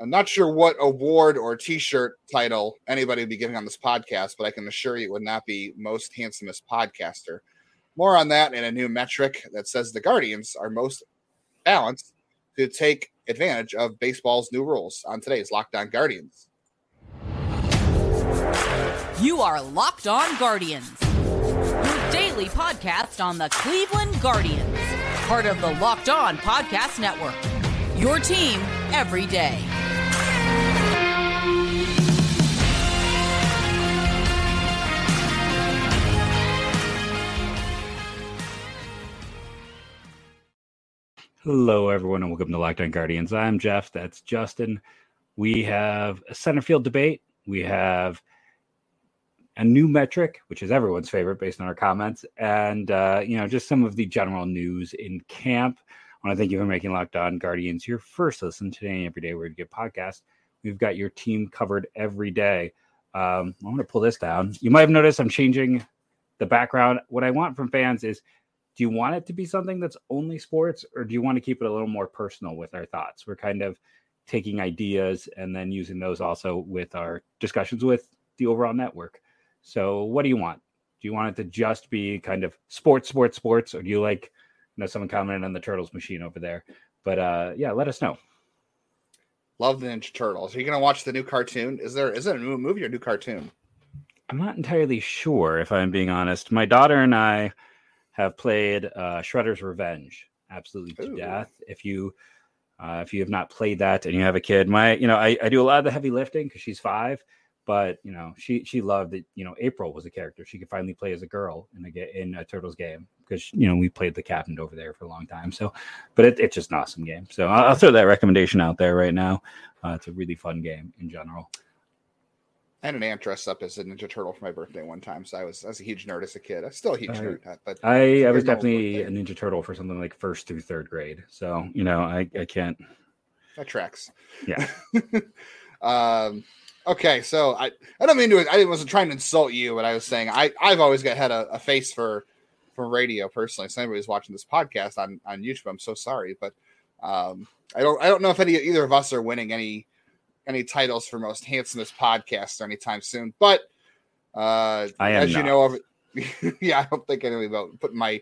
I'm not sure what award or T-shirt title anybody would be giving on this podcast, but I can assure you it would not be most handsomest podcaster. More on that in a new metric that says the Guardians are most balanced to take advantage of baseball's new rules on today's Locked On Guardians. You are Locked On Guardians, your daily podcast on the Cleveland Guardians, part of the Locked On Podcast Network. Your team every day. Hello, everyone, and welcome to Locked On Guardians. I'm Jeff. That's Justin. We have a center field debate. We have a new metric, which is everyone's favorite based on our comments, and uh, you know just some of the general news in camp. I want to thank you for making Locked On Guardians your first listen today and every day where you get podcast. We've got your team covered every day. Um, I'm going to pull this down. You might have noticed I'm changing the background. What I want from fans is do you want it to be something that's only sports or do you want to keep it a little more personal with our thoughts? We're kind of taking ideas and then using those also with our discussions with the overall network. So what do you want? Do you want it to just be kind of sports sports sports or do you like you know someone commented on the turtles machine over there but uh yeah let us know. Love the ninja turtles. Are you gonna watch the new cartoon? Is there is it a new movie or new cartoon? I'm not entirely sure if i'm being honest. My daughter and i have played uh, Shredder's Revenge absolutely to Ooh. death. If you uh, if you have not played that and you have a kid, my you know I, I do a lot of the heavy lifting because she's five, but you know she she loved it. You know April was a character she could finally play as a girl in a in a Turtles game because you know we played the captain over there for a long time. So, but it, it's just an awesome game. So I'll, I'll, throw that recommendation out there right now. Uh, it's a really fun game in general. I had an aunt dressed up as a Ninja Turtle for my birthday one time, so I was I was a huge nerd as a kid. I'm still a huge I, nerd, but I, I was definitely a Ninja Turtle for something like first through third grade. So you know, I I can't. That tracks. Yeah. um. Okay, so I I don't mean to I wasn't trying to insult you, but I was saying I I've always got had a, a face for for radio personally. So anybody's watching this podcast on on YouTube, I'm so sorry, but um I don't I don't know if any either of us are winning any any titles for most handsomest podcast anytime soon. But uh, as not. you know, yeah, I don't think anybody about putting my.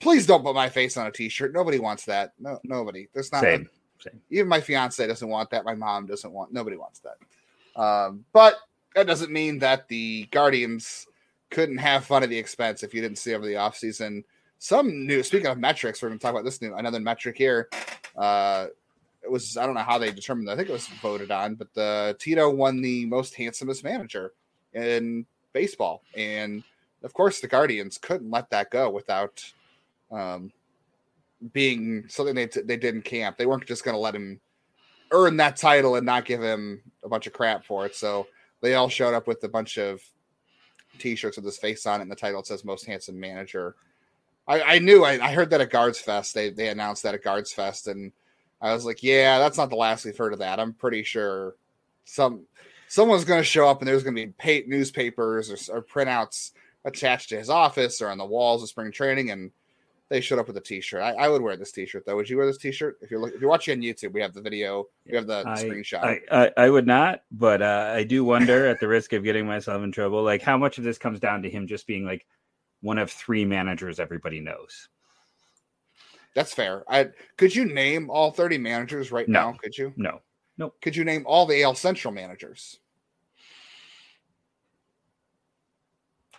Please don't put my face on a T-shirt. Nobody wants that. No, nobody. There's not. Same. A, Same. Even my fiance doesn't want that. My mom doesn't want. Nobody wants that. Um, but that doesn't mean that the Guardians couldn't have fun at the expense if you didn't see over the offseason. Some new. Speaking of metrics, we're going to talk about this new another metric here. Uh, it was I don't know how they determined. I think it was voted on, but the Tito won the most handsomest manager in baseball, and of course the Guardians couldn't let that go without um, being something they t- they did in camp. They weren't just going to let him earn that title and not give him a bunch of crap for it. So they all showed up with a bunch of T-shirts with his face on it, and the title says "Most Handsome Manager." I, I knew I, I heard that at Guards Fest. They they announced that at Guards Fest, and I was like, yeah, that's not the last we've heard of that. I'm pretty sure some someone's going to show up and there's going to be pay, newspapers or, or, printouts attached to his office or on the walls of spring training, and they showed up with a T-shirt. I, I would wear this T-shirt though. Would you wear this T-shirt if you're if you're watching on YouTube? We have the video, we have the, the I, screenshot. I, I, I, would not, but uh, I do wonder, at the risk of getting myself in trouble, like how much of this comes down to him just being like one of three managers everybody knows. That's fair. I could you name all 30 managers right no. now? Could you? No. No. Could you name all the AL Central managers?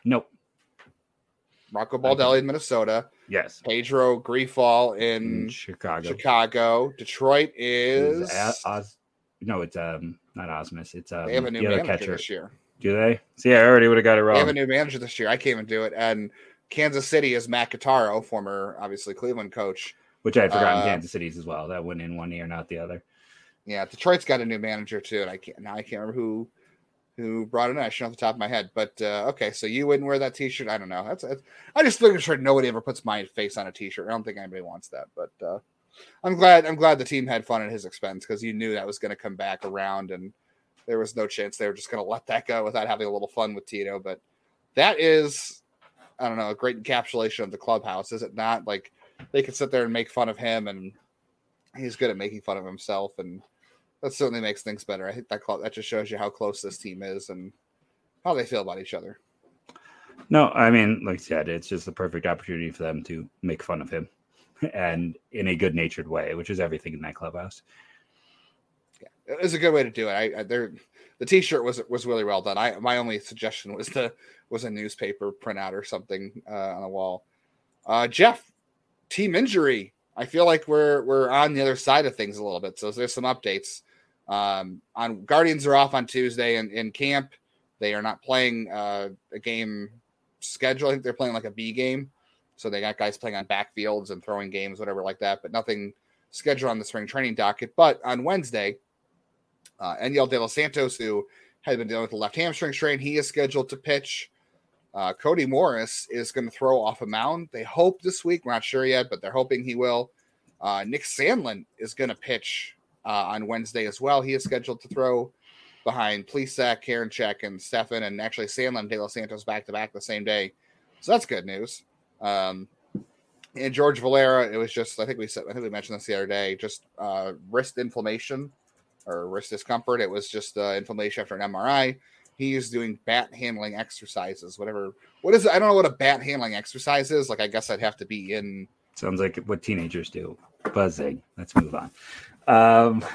Nope. Rocco Baldelli in Minnesota. Yes. Pedro Grifol in, in Chicago. Chicago. Detroit is, is Oz, no, it's um not Ausmus. It's um they have a new manager catcher. this year. Do they? See, I already would have got it wrong. They have a new manager this year. I can't even do it. And Kansas City is Matt Quatraro, former obviously Cleveland coach. Which I had forgotten uh, Kansas City's as well. That went in one ear, not the other. Yeah, Detroit's got a new manager too, and I can't now I can't remember who who brought it in. I should know off the top of my head. But uh, okay, so you wouldn't wear that T-shirt? I don't know. That's, that's I just making sure nobody ever puts my face on a T-shirt. I don't think anybody wants that. But uh, I'm glad I'm glad the team had fun at his expense because you knew that was going to come back around, and there was no chance they were just going to let that go without having a little fun with Tito. But that is I don't know, a great encapsulation of the clubhouse, is it not? Like they could sit there and make fun of him, and he's good at making fun of himself. And that certainly makes things better. I think that that just shows you how close this team is and how they feel about each other. No, I mean, like I said, it's just the perfect opportunity for them to make fun of him, and in a good natured way, which is everything in that clubhouse. It was a good way to do it. I, I there, the T-shirt was was really well done. I my only suggestion was the was a newspaper printout or something uh, on the wall. Uh, Jeff, team injury. I feel like we're we're on the other side of things a little bit. So there's some updates. Um, on Guardians are off on Tuesday in, in camp. They are not playing uh, a game schedule. I think they're playing like a B game. So they got guys playing on backfields and throwing games, whatever like that, but nothing scheduled on the spring training docket. But on Wednesday, uh, Enyel De Los Santos, who had been dealing with the left hamstring strain, he is scheduled to pitch. Uh, Cody Morris is going to throw off a mound. They hope this week. We're not sure yet, but they're hoping he will. Uh, Nick Sandlin is going to pitch uh, on Wednesday as well. He is scheduled to throw behind Plesac, Karinchak, and Stephan, and actually Sandlin De Los Santos back to back the same day. So that's good news. Um, and George Valera, it was just I think we said I think we mentioned this the other day, just uh, wrist inflammation or wrist discomfort. It was just uh, inflammation after an MRI. He is doing bat handling exercises, whatever. What is it? I don't know what a bat handling exercise is. Like I guess I'd have to be in. Sounds like what teenagers do. Buzzing. Let's move on. Um,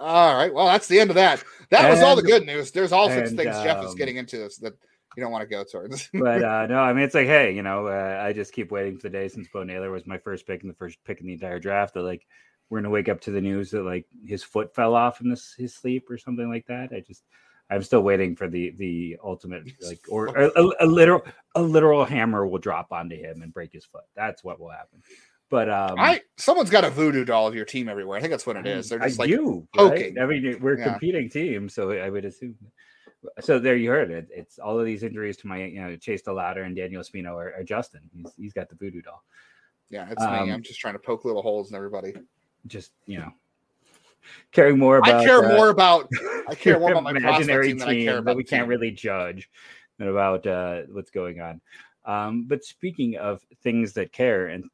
all right. Well, that's the end of that. That and, was all the good news. There's all sorts of things um, Jeff is um, getting into this that you don't want to go towards. but uh, no, I mean it's like, hey, you know, uh, I just keep waiting for the day since Bo Naylor was my first pick and the first pick in the entire draft. That like we're gonna wake up to the news that like his foot fell off in this his sleep or something like that. I just I'm still waiting for the the ultimate like or a, a, a literal a literal hammer will drop onto him and break his foot. That's what will happen. But um, I someone's got a voodoo doll of your team everywhere. I think that's what it is. They're just I like you, poking. Right? I mean, we're yeah. competing teams, so I would assume. So there you heard it. It's all of these injuries to my, you know, Chase DeLauter and Daniel Espino or, are, Justin. He's he's got the voodoo doll. Yeah, it's um, me. I'm just trying to poke little holes in everybody. Just you know, caring more about. I care uh, more about. I care more about my imaginary team, team that we can't really judge than about uh, what's going on. Um, but speaking of things that care and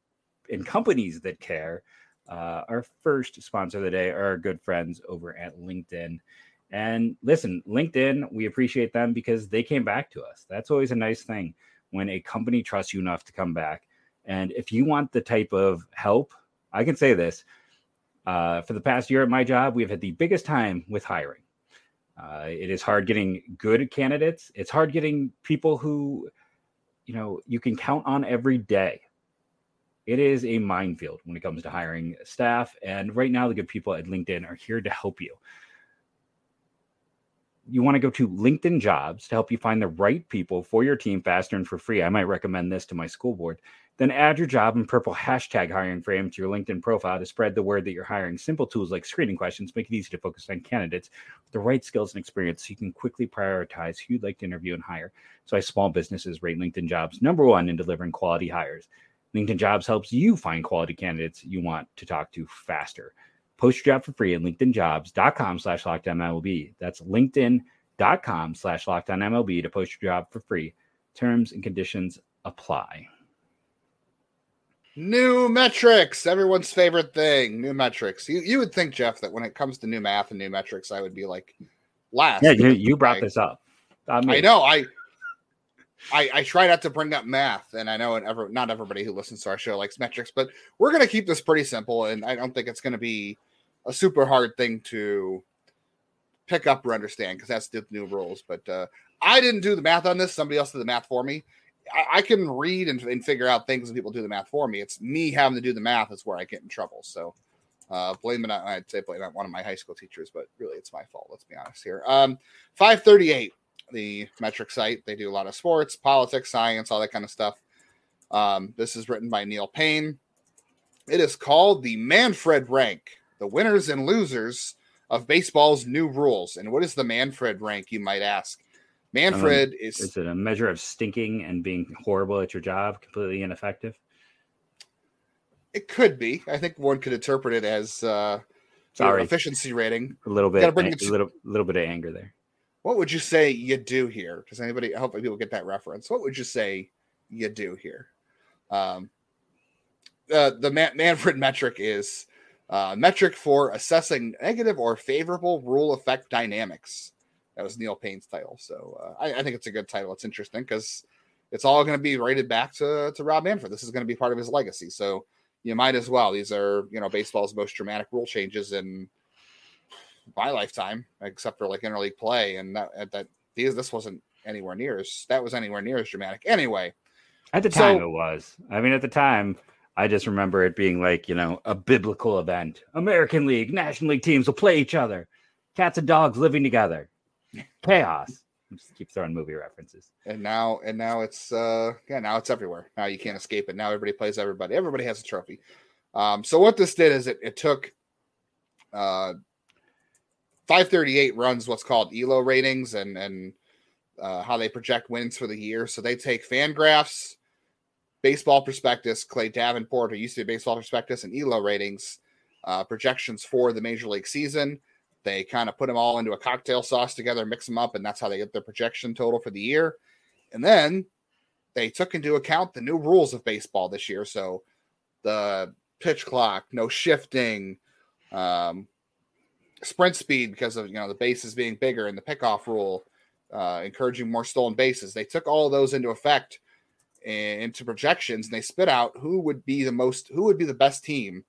and companies that care. Uh, our first sponsor of the day are our good friends over at LinkedIn. And listen, LinkedIn, we appreciate them because they came back to us. That's always a nice thing when a company trusts you enough to come back. And if you want the type of help, I can say this uh, for the past year at my job, we've had the biggest time with hiring. Uh, it is hard getting good candidates. It's hard getting people who, you know, you can count on every day it is a minefield when it comes to hiring staff. And right now, the good people at LinkedIn are here to help you. You want to go to LinkedIn Jobs to help you find the right people for your team faster and for free. I might recommend this to my school board. Then add your job and purple hashtag hiring frame to your LinkedIn profile to spread the word that you're hiring. Simple tools like screening questions make it easy to focus on candidates with the right skills and experience so you can quickly prioritize who you'd like to interview and hire. So, why small businesses rate LinkedIn jobs number one in delivering quality hires. LinkedIn Jobs helps you find quality candidates you want to talk to faster. Post your job for free at linkedinjobs.com slash MLB. That's linkedin.com slash MLB to post your job for free. Terms and conditions apply. New metrics, everyone's favorite thing. New metrics. You you would think, Jeff, that when it comes to new math and new metrics, I would be like last. Yeah, you, you brought this up. I know. I I, I try not to bring up math, and I know ever, not everybody who listens to our show likes metrics, but we're going to keep this pretty simple, and I don't think it's going to be a super hard thing to pick up or understand because that's the new rules. But uh, I didn't do the math on this; somebody else did the math for me. I, I can read and, and, figure out things, and people do the math for me. It's me having to do the math is where I get in trouble. So uh, blame it on I'd say blame it on one of my high school teachers, but really it's my fault. Let's be honest here. Um, five thirty eight the metric site. They do a lot of sports, politics, science, all that kind of stuff. Um, this is written by Neil Paine. It is called the Manfred Rank, the winners and losers of baseball's new rules. And what is the Manfred rank, you might ask? Manfred um, is. Is it a measure of stinking and being horrible at your job, completely ineffective? It could be. I think one could interpret it as uh, Sorry. efficiency rating. A little bit, a little, little bit of anger there. What would you say you do here? Does anybody? Hopefully, people get that reference. What would you say you do here? Um, uh, the Man- Manfred metric is uh, metric for assessing negative or favorable rule effect dynamics. That was Neil Paine's title. So uh, I, I, think it's a good title. It's interesting because it's all going to be rated back to, to Rob Manfred. This is going to be part of his legacy. So you might as well. These are, you know, baseball's most dramatic rule changes in my lifetime, except for like interleague play. And that, that these, this wasn't anywhere near as, that was anywhere near as dramatic. Anyway. At the time, so, it was. I mean, at the time, I just remember it being like, you know, a biblical event. American League, National League teams will play each other. Cats and dogs living together. Chaos. Just keep throwing movie references. And now and now it's uh yeah, now it's everywhere. Now you can't escape it. Now everybody plays everybody. Everybody has a trophy. Um, so what this did is it, it took uh 538 runs what's called elo ratings and and uh, how they project wins for the year. So they take Fangraphs, Baseball Prospectus, Clay Davenport, who used to be Baseball Prospectus, and ELO ratings, uh, projections for the Major League season. They kind of put them all into a cocktail sauce together, mix them up, and that's how they get their projection total for the year. And then they took into account the new rules of baseball this year. So the pitch clock, no shifting, um, sprint speed because of you know the bases being bigger and the pickoff rule, uh, encouraging more stolen bases. They took all those into effect into projections and they spit out who would be the most who would be the best team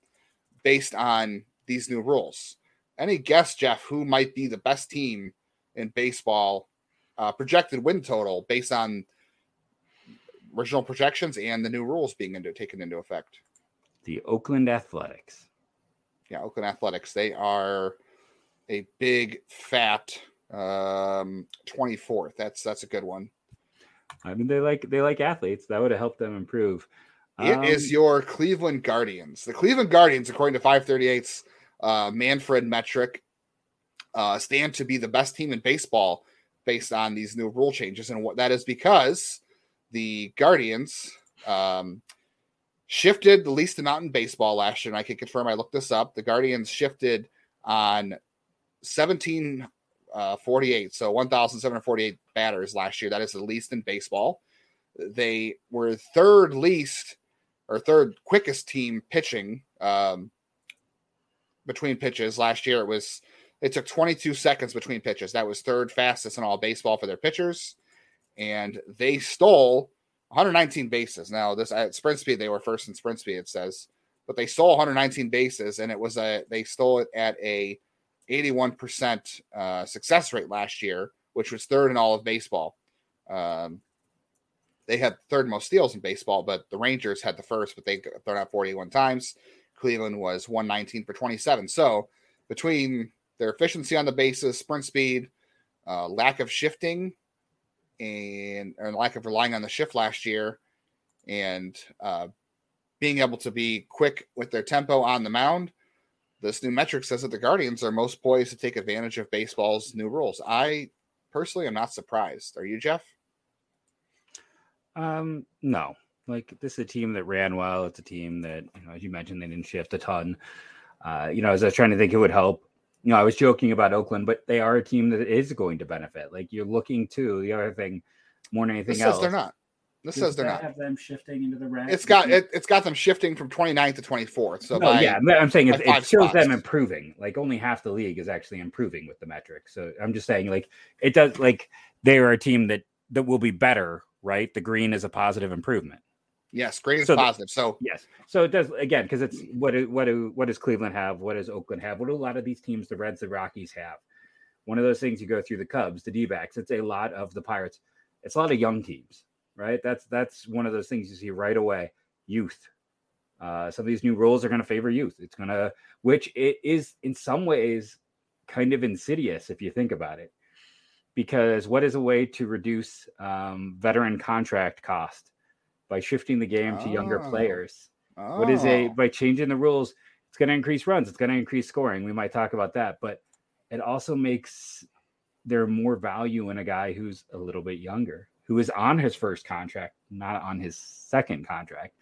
based on these new rules. Any guess, Jeff, who might be the best team in baseball uh, projected win total based on original projections and the new rules being into, taken into effect? The Oakland Athletics. Yeah, Oakland Athletics. They are a big fat um 24th. That's that's a good one. I mean, they like they like athletes. That would have helped them improve. It um, is your Cleveland Guardians. The Cleveland Guardians, according to 538's uh, Manfred metric, uh, stand to be the best team in baseball based on these new rule changes, and what that is because the Guardians um, shifted the least amount in baseball last year. And I can confirm. I looked this up. The Guardians shifted on 17 uh, 48. So 1,748 batters last year. That is the least in baseball. They were third least or third quickest team pitching um, between pitches last year. It was it took 22 seconds between pitches. That was third fastest in all baseball for their pitchers, and they stole 119 bases. Now this at sprint speed they were first in sprint speed. It says, but they stole 119 bases, and it was a they stole it at a 81% uh, success rate last year, which was third in all of baseball. Um, they had third most steals in baseball, but the Rangers had the first, but they thrown out 41 times. Cleveland was 119 for 27. So between their efficiency on the bases, sprint speed, uh, lack of shifting, and, and lack of relying on the shift last year, and uh, being able to be quick with their tempo on the mound, this new metric says that the Guardians are most poised to take advantage of baseball's new rules. I personally am not surprised. Are you, Jeff? Um, no. Like this is a team that ran well. It's a team that, you know, as you mentioned, they didn't shift a ton. Uh, you know, as I was trying to think it would help, you know, I was joking about Oakland, but they are a team that is going to benefit. Like you're looking to the other thing more than anything else. They're not. This Does says they're not. Have them shifting into the red. It's got it, has got them shifting from 29th to 24th. So no, by, yeah, I'm saying it, it shows spots. them improving. Like only half the league is actually improving with the metric. So I'm just saying, like it does. Like they are a team that that will be better. Right, the green is a positive improvement. Yes, is so positive. So yes, so it does again because it's what do, what do what does Cleveland have? What does Oakland have? What do a lot of these teams, the Reds, the Rockies, have? One of those things you go through the Cubs, the D-backs. It's a lot of the Pirates. It's a lot of young teams right? That's that's one of those things you see right away. Youth. Uh, some of these new rules are going to favor youth. It's going to, which it is in some ways kind of insidious if you think about it, because what is a way to reduce um, veteran contract cost by shifting the game oh. to younger oh. players? Oh. What is a oh. by changing the rules? It's going to increase runs. It's going to increase scoring. We might talk about that, but it also makes there more value in a guy who's a little bit younger who is on his first contract, not on his second contract.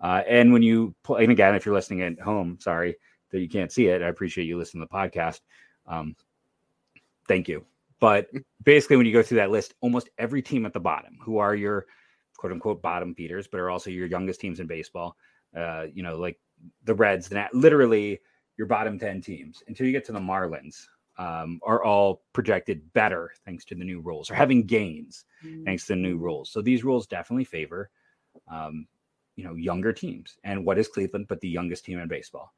Uh, and when you play, and again, if you're listening at home, sorry that you can't see it. I appreciate you listening to the podcast. Um, thank you. But basically, when you go through that list, almost every team at the bottom, who are your quote unquote bottom feeders, but are also your youngest teams in baseball, uh, you know, like the Reds, that literally your bottom 10 teams until you get to the Marlins um, are all projected better thanks to the new rules or having gains thanks to the new rules. So these rules definitely favor, um, you know, younger teams. And what is Cleveland but the youngest team in baseball?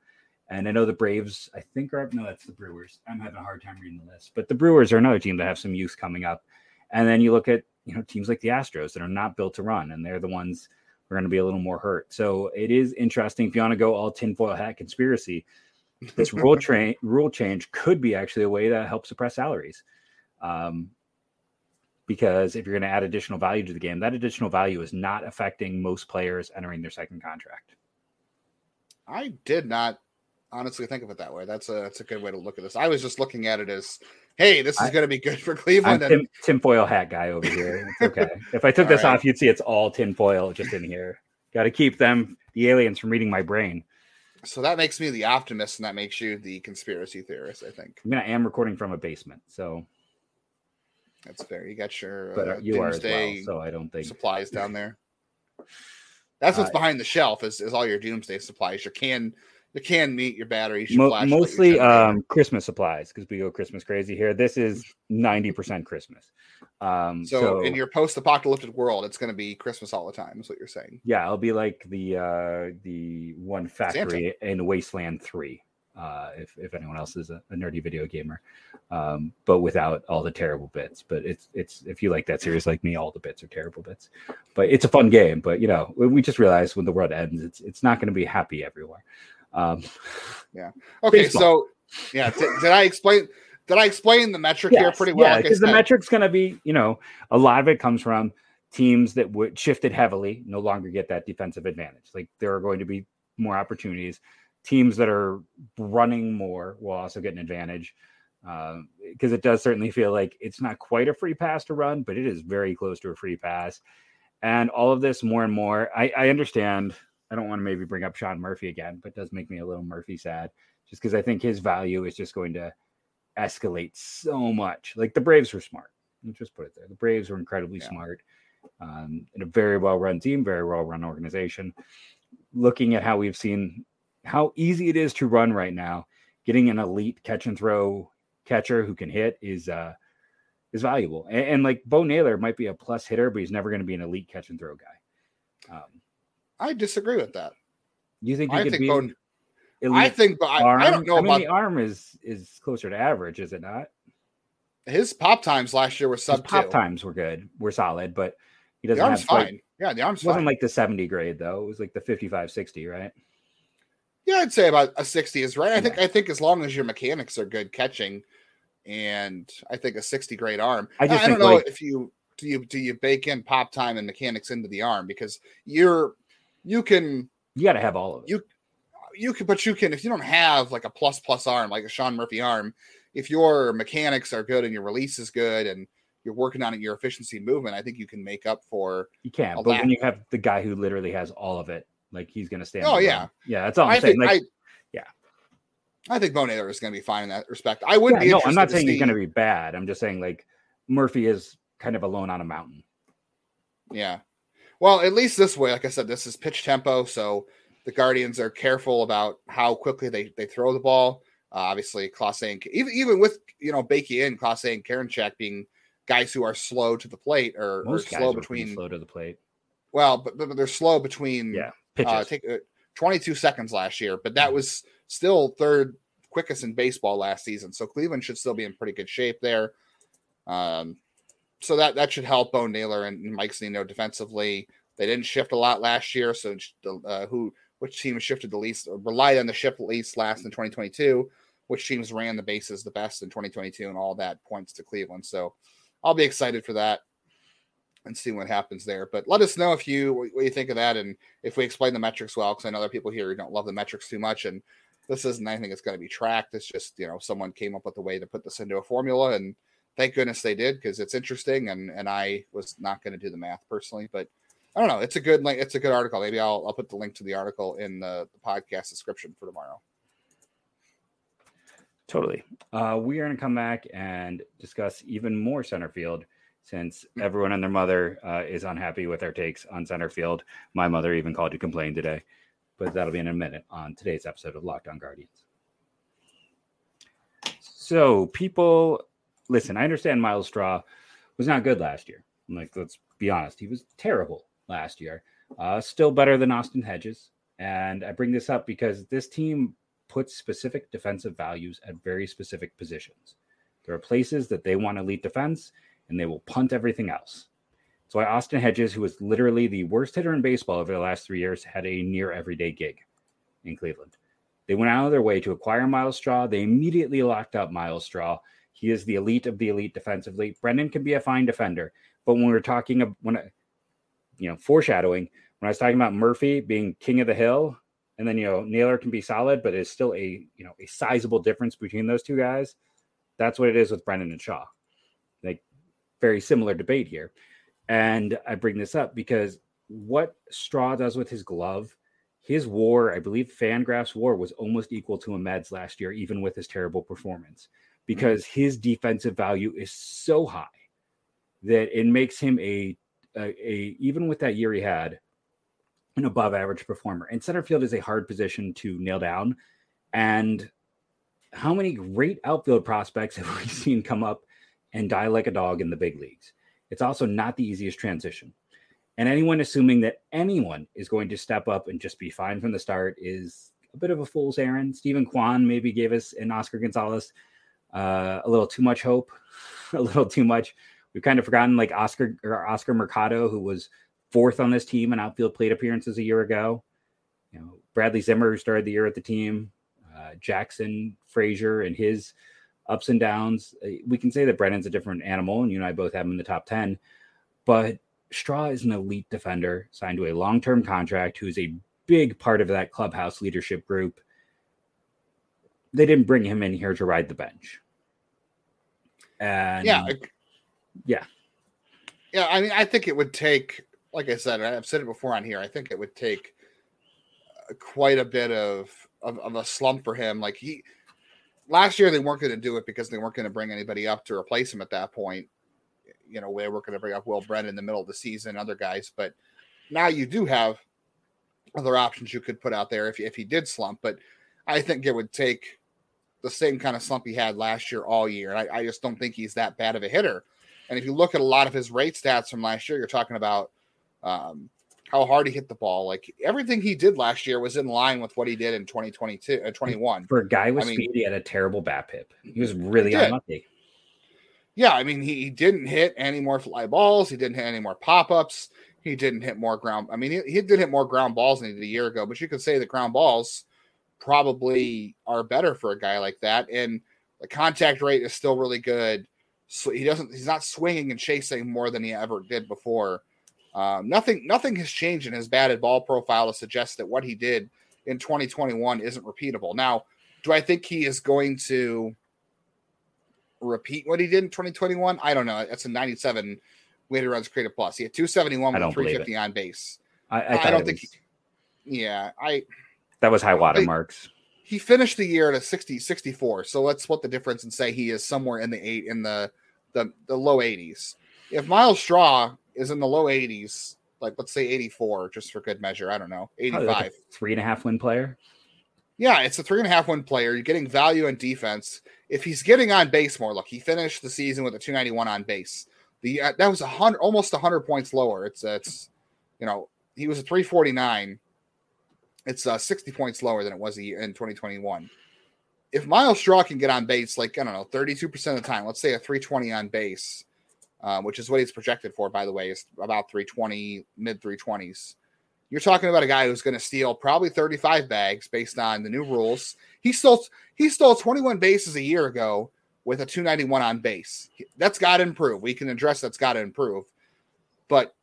And I know the Braves, I think, are no, that's the Brewers. I'm having a hard time reading the list, but the Brewers are another team that have some youth coming up. And then you look at you know teams like the Astros that are not built to run, and they're the ones who are going to be a little more hurt. So it is interesting. If you want to go all tinfoil hat conspiracy, this rule train rule change could be actually a way to help suppress salaries. Um, because if you're going to add additional value to the game, that additional value is not affecting most players entering their second contract. I did not honestly think of it that way. That's a that's a good way to look at this. I was just looking at it as, hey, this is going to be good for Cleveland. I'm Tim, tinfoil hat guy over here. It's okay. if I took this right. off, you'd see it's all tinfoil just in here. Got to keep them, the aliens, from reading my brain. So that makes me the optimist, and that makes you the conspiracy theorist. I think. I mean, I am recording from a basement, so that's fair. You got your but uh, you are as well, so I don't think supplies down there. That's what's uh, behind the shelf is, is all your doomsday supplies. Your can the canned meat, your batteries, your Mo- mostly um, Christmas supplies because we go Christmas crazy here. This is ninety percent Christmas. Um, so, so, in your post-apocalyptic world, it's going to be Christmas all the time. Is what you're saying? Yeah, it'll be like the uh, the one factory Santa. in Wasteland Three. Uh, if, if anyone else is a, a nerdy video gamer, um, but without all the terrible bits. But it's it's if you like that series like me, all the bits are terrible bits. But it's a fun game. But you know, we just realized when the world ends, it's it's not going to be happy everywhere. Um, yeah. Okay. Baseball. So, yeah. T- did I explain? Did I explain the metric yes, here pretty well? Yeah, because the metric's going to be, you know, a lot of it comes from teams that would shifted heavily no longer get that defensive advantage. Like there are going to be more opportunities. Teams that are running more will also get an advantage because um, it does certainly feel like it's not quite a free pass to run, but it is very close to a free pass. And all of this more and more, I, I understand I don't want to maybe bring up Sean Murphy again, but does make me a little Murphy sad just because I think his value is just going to escalate so much. Like the Braves were smart. Let's just put it there. The Braves were incredibly yeah. smart um, in a very well run team, very well run organization. Looking at how we've seen how easy it is to run right now, getting an elite catch and throw catcher who can hit is uh, is valuable. And, and like Bo Naylor might be a plus hitter, but he's never going to be an elite catch and throw guy. Um, I disagree with that. You think he I could think be? Bone, I think, but I, I, don't know I mean, about the arm is is closer to average, is it not? His pop times last year were sub. His pop two. times were good, were solid, but he doesn't the arm's have fine. Like, yeah, the arm's wasn't fine. like the seventy grade though. It was like the 55, 60, right? Yeah, I'd say about a sixty is right. I think I think as long as your mechanics are good catching, and I think a sixty grade arm. I just I, don't know like, if you do you do you bake in pop time and mechanics into the arm because you're you can you got to have all of it. You you can, but you can if you don't have like a plus plus arm like a Sean Murphy arm, if your mechanics are good and your release is good and you're working on it, your efficiency movement, I think you can make up for. You can, but when you have the guy who literally has all of it, like he's going to stand. Oh yeah, yeah, that's all I'm I saying. Like, I, yeah, I think Bo Naylor is going to be fine in that respect. I would yeah, be. No, I'm not saying he's going to be bad. I'm just saying like Murphy is kind of alone on a mountain. Yeah, well, at least this way, like I said, this is pitch tempo, so the Guardians are careful about how quickly they, they throw the ball. Uh, obviously, Clase and even even with you know Bakey and Clase and Karinchak being guys who are slow to the plate or, or slow between slow to the plate. Well, but, but they're slow between yeah pitches. Uh, take, uh, 22 seconds last year, but that mm-hmm. was still third quickest in baseball last season. So Cleveland should still be in pretty good shape there. Um, so that that should help Bo Naylor and Mike Zunino defensively. They didn't shift a lot last year, so uh, who which team shifted the least relied on the shift least last in 2022? Which teams ran the bases the best in 2022, and all that points to Cleveland. So I'll be excited for that and see what happens there. But let us know if you what you think of that and if we explain the metrics well, because I know there are people here who don't love the metrics too much, and this isn't anything that's going to be tracked. It's just you know someone came up with a way to put this into a formula and thank goodness they did because it's interesting and and I was not going to do the math personally, but I don't know. It's a good link. It's a good article. Maybe I'll I'll put the link to the article in the, the podcast description for tomorrow. Totally. Uh, we are going to come back and discuss even more center field since mm. everyone and their mother uh, is unhappy with our takes on center field. My mother even called to complain today, but that'll be in a minute on today's episode of Locked On Guardians. So people listen, I understand Myles Straw was not good last year. Like, let's be honest, he was terrible last year. Uh, still better than Austin Hedges. And I bring this up because this team puts specific defensive values at very specific positions. There are places that they want elite defense, and they will punt everything else. That's why Austin Hedges, who was literally the worst hitter in baseball over the last three years, had a near everyday gig in Cleveland. They went out of their way to acquire Myles Straw. They immediately locked up Myles Straw. He is the elite of the elite defensively. Brennan can be a fine defender, but when we're talking of when you know foreshadowing, when I was talking about Murphy being king of the hill, and then you know Naylor can be solid, but is still a you know a sizable difference between those two guys. That's what it is with Brennan and Shaw. Like very similar debate here. And I bring this up because what Straw does with his glove, his war, I believe Fangraphs war was almost equal to a Amed's last year, even with his terrible performance, because mm-hmm. his defensive value is so high that it makes him a, a, a even with that year he had, an above average performer. And center field is a hard position to nail down. And how many great outfield prospects have we seen come up and die like a dog in the big leagues? It's also not the easiest transition. And anyone assuming that anyone is going to step up and just be fine from the start is a bit of a fool's errand. Steven Kwan maybe gave us and Oscar Gonzalez uh, a little too much hope, a little too much. We've kind of forgotten like Oscar or Oscar Mercado, who was fourth on this team in outfield plate appearances a year ago. You know, Bradley Zimmer, who started the year at the team, uh, Jackson Frazier, and his ups and downs. Uh, we can say that Brennan's a different animal, and you and I both have him in the top 10. But Straw is an elite defender signed to a long term contract who is a big part of that clubhouse leadership group. They didn't bring him in here to ride the bench. And yeah, yeah. Yeah, I mean, I think it would take, like I said, I've said it before on here, I think it would take uh, quite a bit of, of, of a slump for him. Like he, last year they weren't going to do it because they weren't going to bring anybody up to replace him at that point. You know, they were going to bring up Will Brennan in the middle of the season, other guys, but now you do have other options you could put out there if, if he did slump. But I think it would take the same kind of slump he had last year all year. And I, I just don't think he's that bad of a hitter. And if you look at a lot of his rate stats from last year, you're talking about um, how hard he hit the ball. Like everything he did last year was in line with what he did in 2022 uh, 21. For a guy with I speed, mean, he had a terrible BABIP. He was really he unlucky. Yeah, I mean, he, he, didn't hit any more fly balls. He didn't hit any more pop ups. He didn't hit more ground. I mean, he, he did hit more ground balls than he did a year ago. But you could say the ground balls probably are better for a guy like that, and the contact rate is still really good. So he doesn't. He's not swinging and chasing more than he ever did before. Um, nothing, nothing has changed in his batted ball profile to suggest that what he did in 2021 isn't repeatable. Now, do I think he is going to repeat what he did in 2021? I don't know. That's a 97 weighted runs created plus. He had 271 with 350 on base. I, I, I don't think. He, yeah, I. That was high water marks. He finished the year at a 60, 64. So let's split the difference and say he is somewhere in the eight in the the, the low 80s. If Myles Straw is in the low 80s, like let's say 84, just for good measure. I don't know, 85. Like three and a half win player. Yeah, it's a three and a half win player. You're getting value in defense. If he's getting on base more, look, he finished the season with a 291 on base. The uh, that was a hundred, almost hundred points lower. It's it's you know he was a 349. It's uh, 60 points lower than it was in 2021. If Myles Straw can get on base, like I don't know, 32% of the time, let's say a 320 on base, um, which is what he's projected for, by the way, is about 320, mid 320s. You're talking about a guy who's going to steal probably 35 bags based on the new rules. He stole he stole 21 bases a year ago with a 291 on base. That's got to improve. We can address that's got to improve. But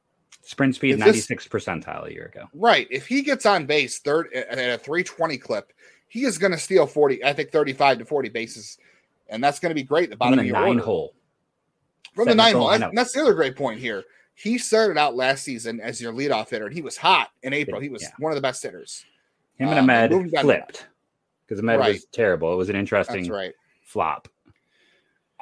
sprint speed 96 percentile a year ago. Right. If he gets on base third at a 320 clip, he is going to steal 40, I think 35 to 40 bases. And that's going to be great. The bottom of your nine order. hole from the nine hole. And that's the other great point here. He started out last season as your leadoff hitter, and he was hot in April. He was yeah. one of the best hitters. Him and um, Amed flipped because Amed right. was terrible. It was an interesting right. flop.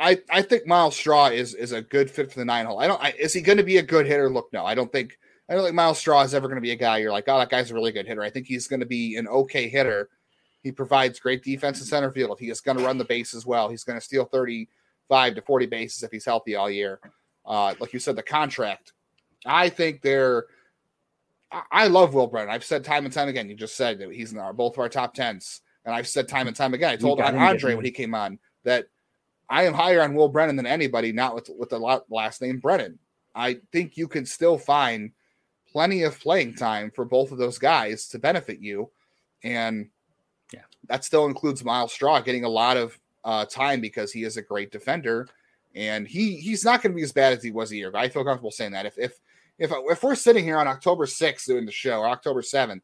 I, I think Myles Straw is is a good fit for the nine hole. I don't. I, is he going to be a good hitter? Look, no, I don't think. I don't think Myles Straw is ever going to be a guy you're like, oh, that guy's a really good hitter. I think he's going to be an okay hitter. He provides great defense in center field. He is going to run the base as well. He's going to steal 35 to 40 bases if he's healthy all year. Uh, like you said, the contract. I think they're. I love Will Brennan. I've said time and time again. You just said that he's in our both of our top tens, and I've said time and time again. I told Andre when he came on that I am higher on Will Brennan than anybody, not with with the last name Brennan. I think you can still find plenty of playing time for both of those guys to benefit you, and yeah, that still includes Myles Straw getting a lot of uh, time because he is a great defender, and he he's not going to be as bad as he was a year ago. I feel comfortable saying that. If if if if we're sitting here on October sixth doing the show or October seventh,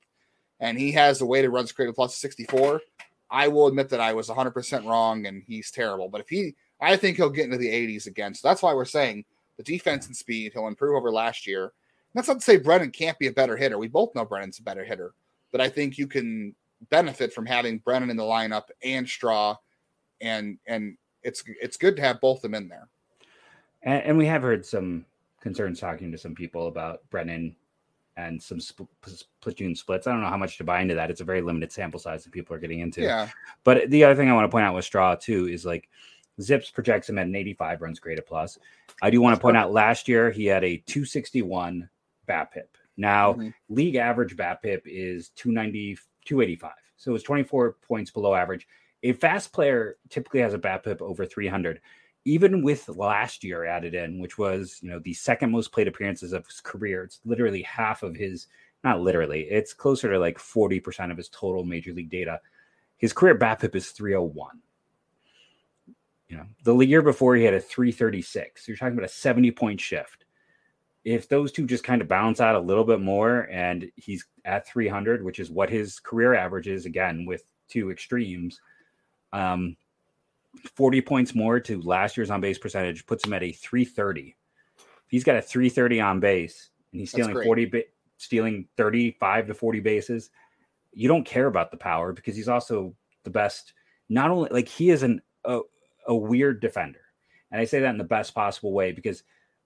and he has a weighted runs created plus sixty four, I will admit that I was 100% wrong and he's terrible. But if he, I think he'll get into the 80s again. So that's why we're saying the defense and speed, he'll improve over last year. That's not to say Brennan can't be a better hitter. We both know Brennan's a better hitter, but I think you can benefit from having Brennan in the lineup and Straw, and and it's it's good to have both of them in there. And, and we have heard some concerns talking to some people about Brennan and some platoon splits. I don't know how much to buy into that. It's a very limited sample size that people are getting into. Yeah. But the other thing I want to point out with Straw too is like ZiPS projects him at an 85 runs created plus. I do want to point out last year he had a 261 BABIP. Now mm-hmm. league average BABIP is 290 285. So it's 24 points below average. A fast player typically has a BABIP over 300 even with last year added in, which was you know the second most played appearances of his career, it's literally half of his. Not literally, it's closer to like forty percent of his total major league data. His career BABIP is three hundred one. You know, the year before he had a three thirty six. So You're talking about a seventy point shift. If those two just kind of balance out a little bit more, and he's at three hundred, which is what his career average is, again with two extremes. Um, 40 points more to last year's on base percentage puts him at a 330. If he's got a 330 on base and he's stealing 40 stealing 35 to 40 bases, you don't care about the power because he's also the best. Not only like he is an a, a weird defender. And I say that in the best possible way because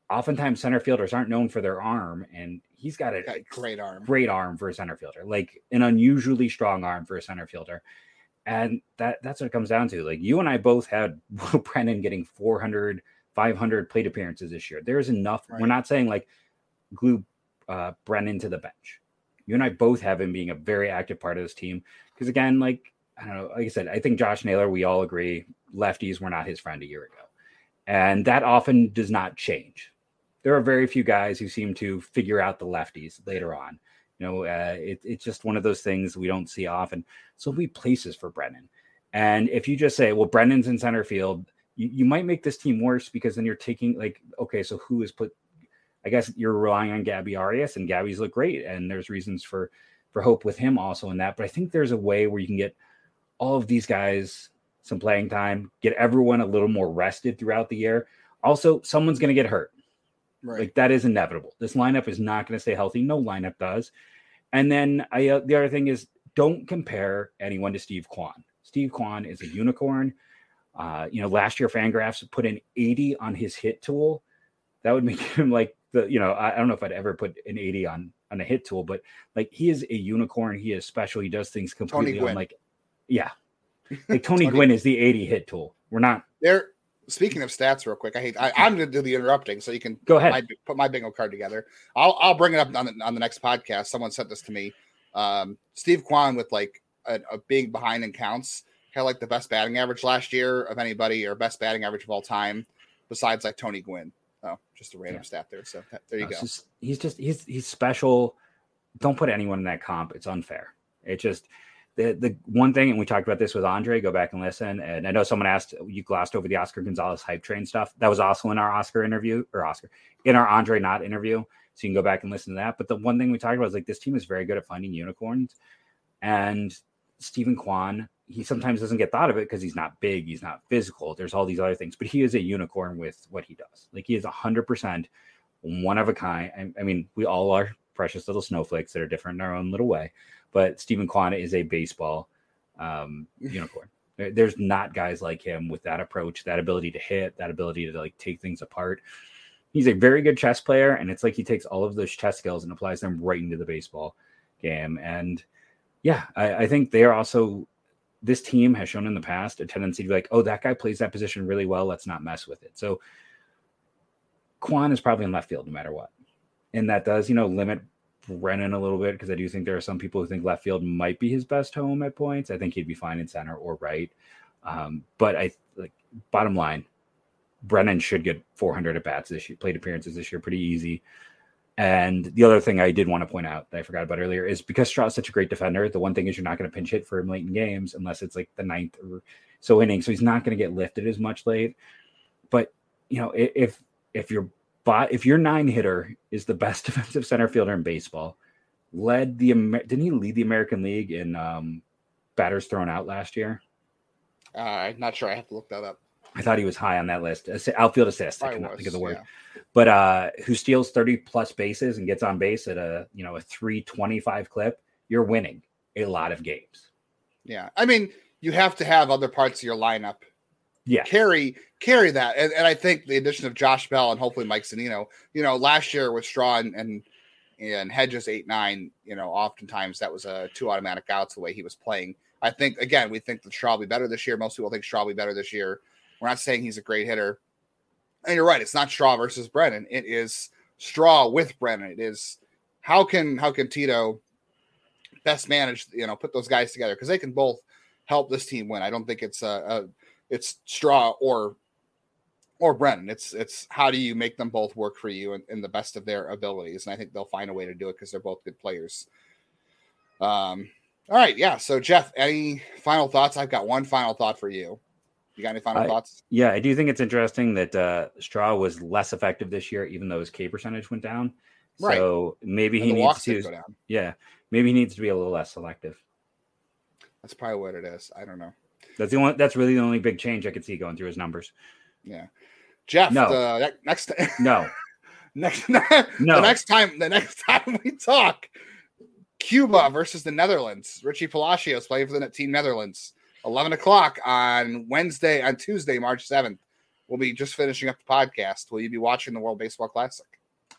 oftentimes center fielders aren't known for their arm and he's got a, got great arm. Great arm for a center fielder. Like an unusually strong arm for a center fielder. And that that's what it comes down to. Like you and I both had Will Brennan getting 400, 500 plate appearances this year. There's enough. Right. We're not saying like glue uh, Brennan to the bench. You and I both have him being a very active part of this team. Because again, like I don't know, like I said, I think Josh Naylor, we all agree, lefties were not his friend a year ago. And that often does not change. There are very few guys who seem to figure out the lefties later on. You know, uh, it, it's just one of those things we don't see often. So we places for Brennan. And if you just say, well, Brennan's in center field, you, you might make this team worse because then you're taking like, okay, so who is put? I guess you're relying on Gabby Arias, and Gabby's look great, and there's reasons for for hope with him also in that. But I think there's a way where you can get all of these guys some playing time, get everyone a little more rested throughout the year. Also, someone's going to get hurt. Right. Like that is inevitable. This lineup is not going to stay healthy. No lineup does. And then I, uh, the other thing is don't compare anyone to Steve Kwan. Steve Kwan is a unicorn. Uh, you know, last year Fangraphs put an 80 on his hit tool. That would make him like the, you know, I, I don't know if I'd ever put an 80 on on a hit tool, but like he is a unicorn. He is special. He does things completely like, yeah, like Tony, Tony Gwynn is the 80 hit tool. We're not there. Speaking of stats, real quick, I hate I, am going to do the interrupting, so you can go ahead. My, put my bingo card together. I'll I'll bring it up on the, on the next podcast. Someone sent this to me. Um, Steve Kwan with like a, a big behind in counts had like the best batting average last year of anybody, or best batting average of all time, besides like Tony Gwynn. Oh, just a random yeah. stat there. So there you no, go. Just, he's just he's he's special. Don't put anyone in that comp. It's unfair. It just the the one thing, and we talked about this with Andre. Go back and listen. And I know someone asked you glossed over the Oscar Gonzalez hype train stuff. That was also in our Oscar interview or Oscar in our Andre not interview. So you can go back and listen to that. But the one thing we talked about is like this team is very good at finding unicorns, and Steven Kwan. He sometimes doesn't get thought of it because he's not big, he's not physical. There's all these other things, but he is a unicorn with what he does. Like he is hundred percent one of a kind. I, I mean, we all are precious little snowflakes that are different in our own little way but Steven Kwan is a baseball um, unicorn. There's not guys like him with that approach, that ability to hit, that ability to like take things apart. He's a very good chess player, and it's like he takes all of those chess skills and applies them right into the baseball game. And yeah, I, I think they are also this team has shown in the past a tendency to be like, oh, that guy plays that position really well. Let's not mess with it. So Kwan is probably in left field no matter what. And that does, you know, limit Brennan a little bit because I do think there are some people who think left field might be his best home at points. I think he'd be fine in center or right. Um, but I like bottom line, Brennan should get 400 at bats this year, plate appearances this year, pretty easy. And the other thing I did want to point out that I forgot about earlier is because Straw is such a great defender, the one thing is you're not going to pinch hit for him late in games unless it's like the ninth or so inning. So he's not going to get lifted as much late. But you know, if if your bot if your nine hitter is the best defensive center fielder in baseball, led the didn't he lead the American League in um, batters thrown out last year? Uh, I'm not sure. I have to look that up. I thought he was high on that list. Outfield assist. I cannot was, think of the word. Yeah. But uh, who steals 30 plus bases and gets on base at a you know a 325 clip, you're winning a lot of games. Yeah. I mean, you have to have other parts of your lineup. Yeah. Carry carry that. And, and I think the addition of Josh Bell and hopefully Mike Zunino, you know, last year with Straw and, and and Hedges eight nine, you know, oftentimes that was a two automatic outs the way he was playing. I think again, we think that Straw will be better this year. Most people think Straw will be better this year. We're not saying he's a great hitter. And you're right, it's not Straw versus Brennan. It is Straw with Brennan. It is how can how can Tito best manage, you know, put those guys together because they can both help this team win. I don't think it's a, a it's Straw or or Brennan. It's it's how do you make them both work for you in, in the best of their abilities, and I think they'll find a way to do it because they're both good players. Um. All right, yeah. So Jeff, any final thoughts? I've got one final thought for you. You got any final I, thoughts? Yeah, I do think it's interesting that uh, Straw was less effective this year, even though his K percentage went down. Right. So maybe and he needs to. Yeah, maybe he needs to be a little less selective. That's probably what it is. I don't know. That's the only. That's really the only big change I could see going through his numbers. Yeah, Jeff. No. The, next. No. next. no. The next time. The next time we talk, Cuba versus the Netherlands. Richie Palacios playing for the team Netherlands. 11 o'clock on Wednesday, on Tuesday, March 7th. We'll be just finishing up the podcast. Will you be watching the World Baseball Classic?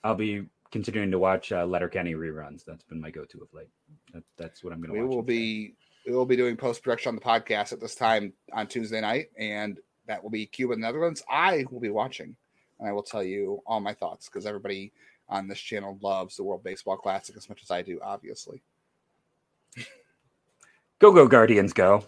I'll be continuing to watch uh, Letterkenny reruns. That's been my go-to of late. That, that's what I'm going to. Watch. We will be we will be doing post production on the podcast at this time on Tuesday night, and that will be Cuba and Netherlands. I will be watching, and I will tell you all my thoughts because everybody on this channel loves the World Baseball Classic as much as I do, obviously. Go, go, Guardians, go.